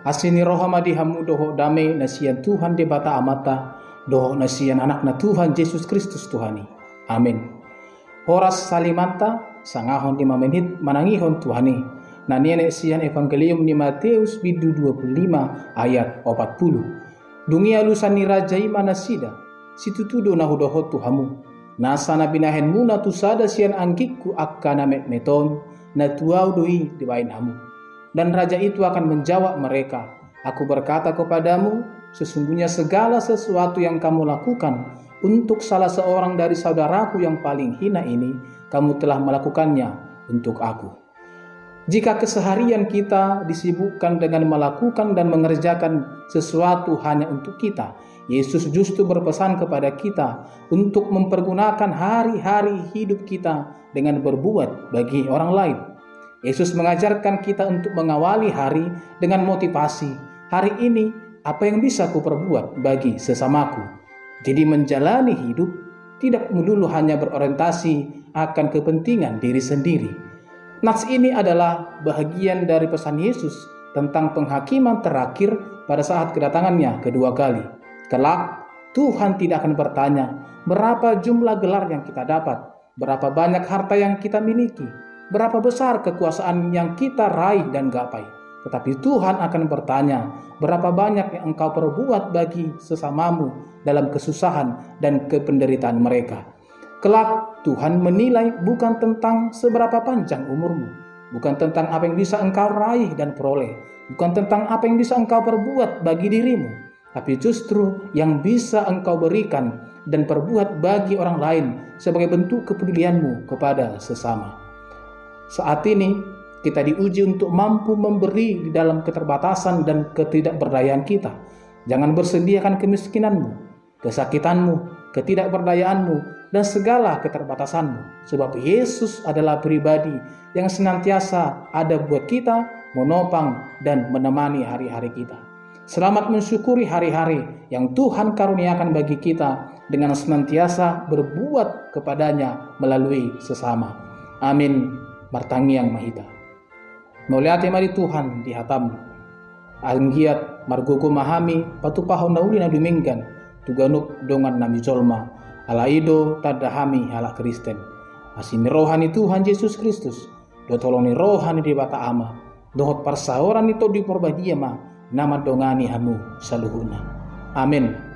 Asini rohama di hamu doho dame nasian Tuhan de bata amata doho nasian anak na Tuhan Yesus Kristus Tuhani. Amin. Horas salimanta sangahon lima menit manangihon Tuhani. Naniane sian evangelium ni Matius bidu 25 ayat 40. Dunia lusani rajai manasida situtudo na hudoho Tuhamu. Nasa na binahen muna tusada sian angkikku akkana meton na tuau doi dibain hamu. Dan raja itu akan menjawab mereka, Aku berkata kepadamu, sesungguhnya segala sesuatu yang kamu lakukan untuk salah seorang dari saudaraku yang paling hina ini, kamu telah melakukannya untuk aku. Jika keseharian kita disibukkan dengan melakukan dan mengerjakan sesuatu hanya untuk kita, Yesus justru berpesan kepada kita untuk mempergunakan hari-hari hidup kita dengan berbuat bagi orang lain. Yesus mengajarkan kita untuk mengawali hari dengan motivasi. Hari ini, apa yang bisa kuperbuat bagi sesamaku? Jadi menjalani hidup tidak melulu hanya berorientasi akan kepentingan diri sendiri. Nats ini adalah bagian dari pesan Yesus tentang penghakiman terakhir pada saat kedatangannya kedua kali. Kelak, Tuhan tidak akan bertanya, berapa jumlah gelar yang kita dapat, berapa banyak harta yang kita miliki, berapa besar kekuasaan yang kita raih dan gapai. Tetapi Tuhan akan bertanya, berapa banyak yang engkau perbuat bagi sesamamu dalam kesusahan dan kependeritaan mereka. Kelak Tuhan menilai bukan tentang seberapa panjang umurmu, bukan tentang apa yang bisa engkau raih dan peroleh, bukan tentang apa yang bisa engkau perbuat bagi dirimu, tapi justru yang bisa engkau berikan dan perbuat bagi orang lain sebagai bentuk kepedulianmu kepada sesama. Saat ini kita diuji untuk mampu memberi di dalam keterbatasan dan ketidakberdayaan kita. Jangan bersediakan kemiskinanmu, kesakitanmu, ketidakberdayaanmu, dan segala keterbatasanmu. Sebab Yesus adalah pribadi yang senantiasa ada buat kita, menopang dan menemani hari-hari kita. Selamat mensyukuri hari-hari yang Tuhan karuniakan bagi kita dengan senantiasa berbuat kepadanya melalui sesama. Amin. Martangi yang mahita. Muliati mari Tuhan di hatamu. Anggiat margogo mahami patu pahon nauli na duminggan tuganuk dongan nami jolma ala ido tadahami ala Kristen. Asini rohani Tuhan Yesus Kristus. Do toloni rohani di bata ama. Dohot parsaoran itu di porbadia ma nama dongani hamu saluhuna. Amin.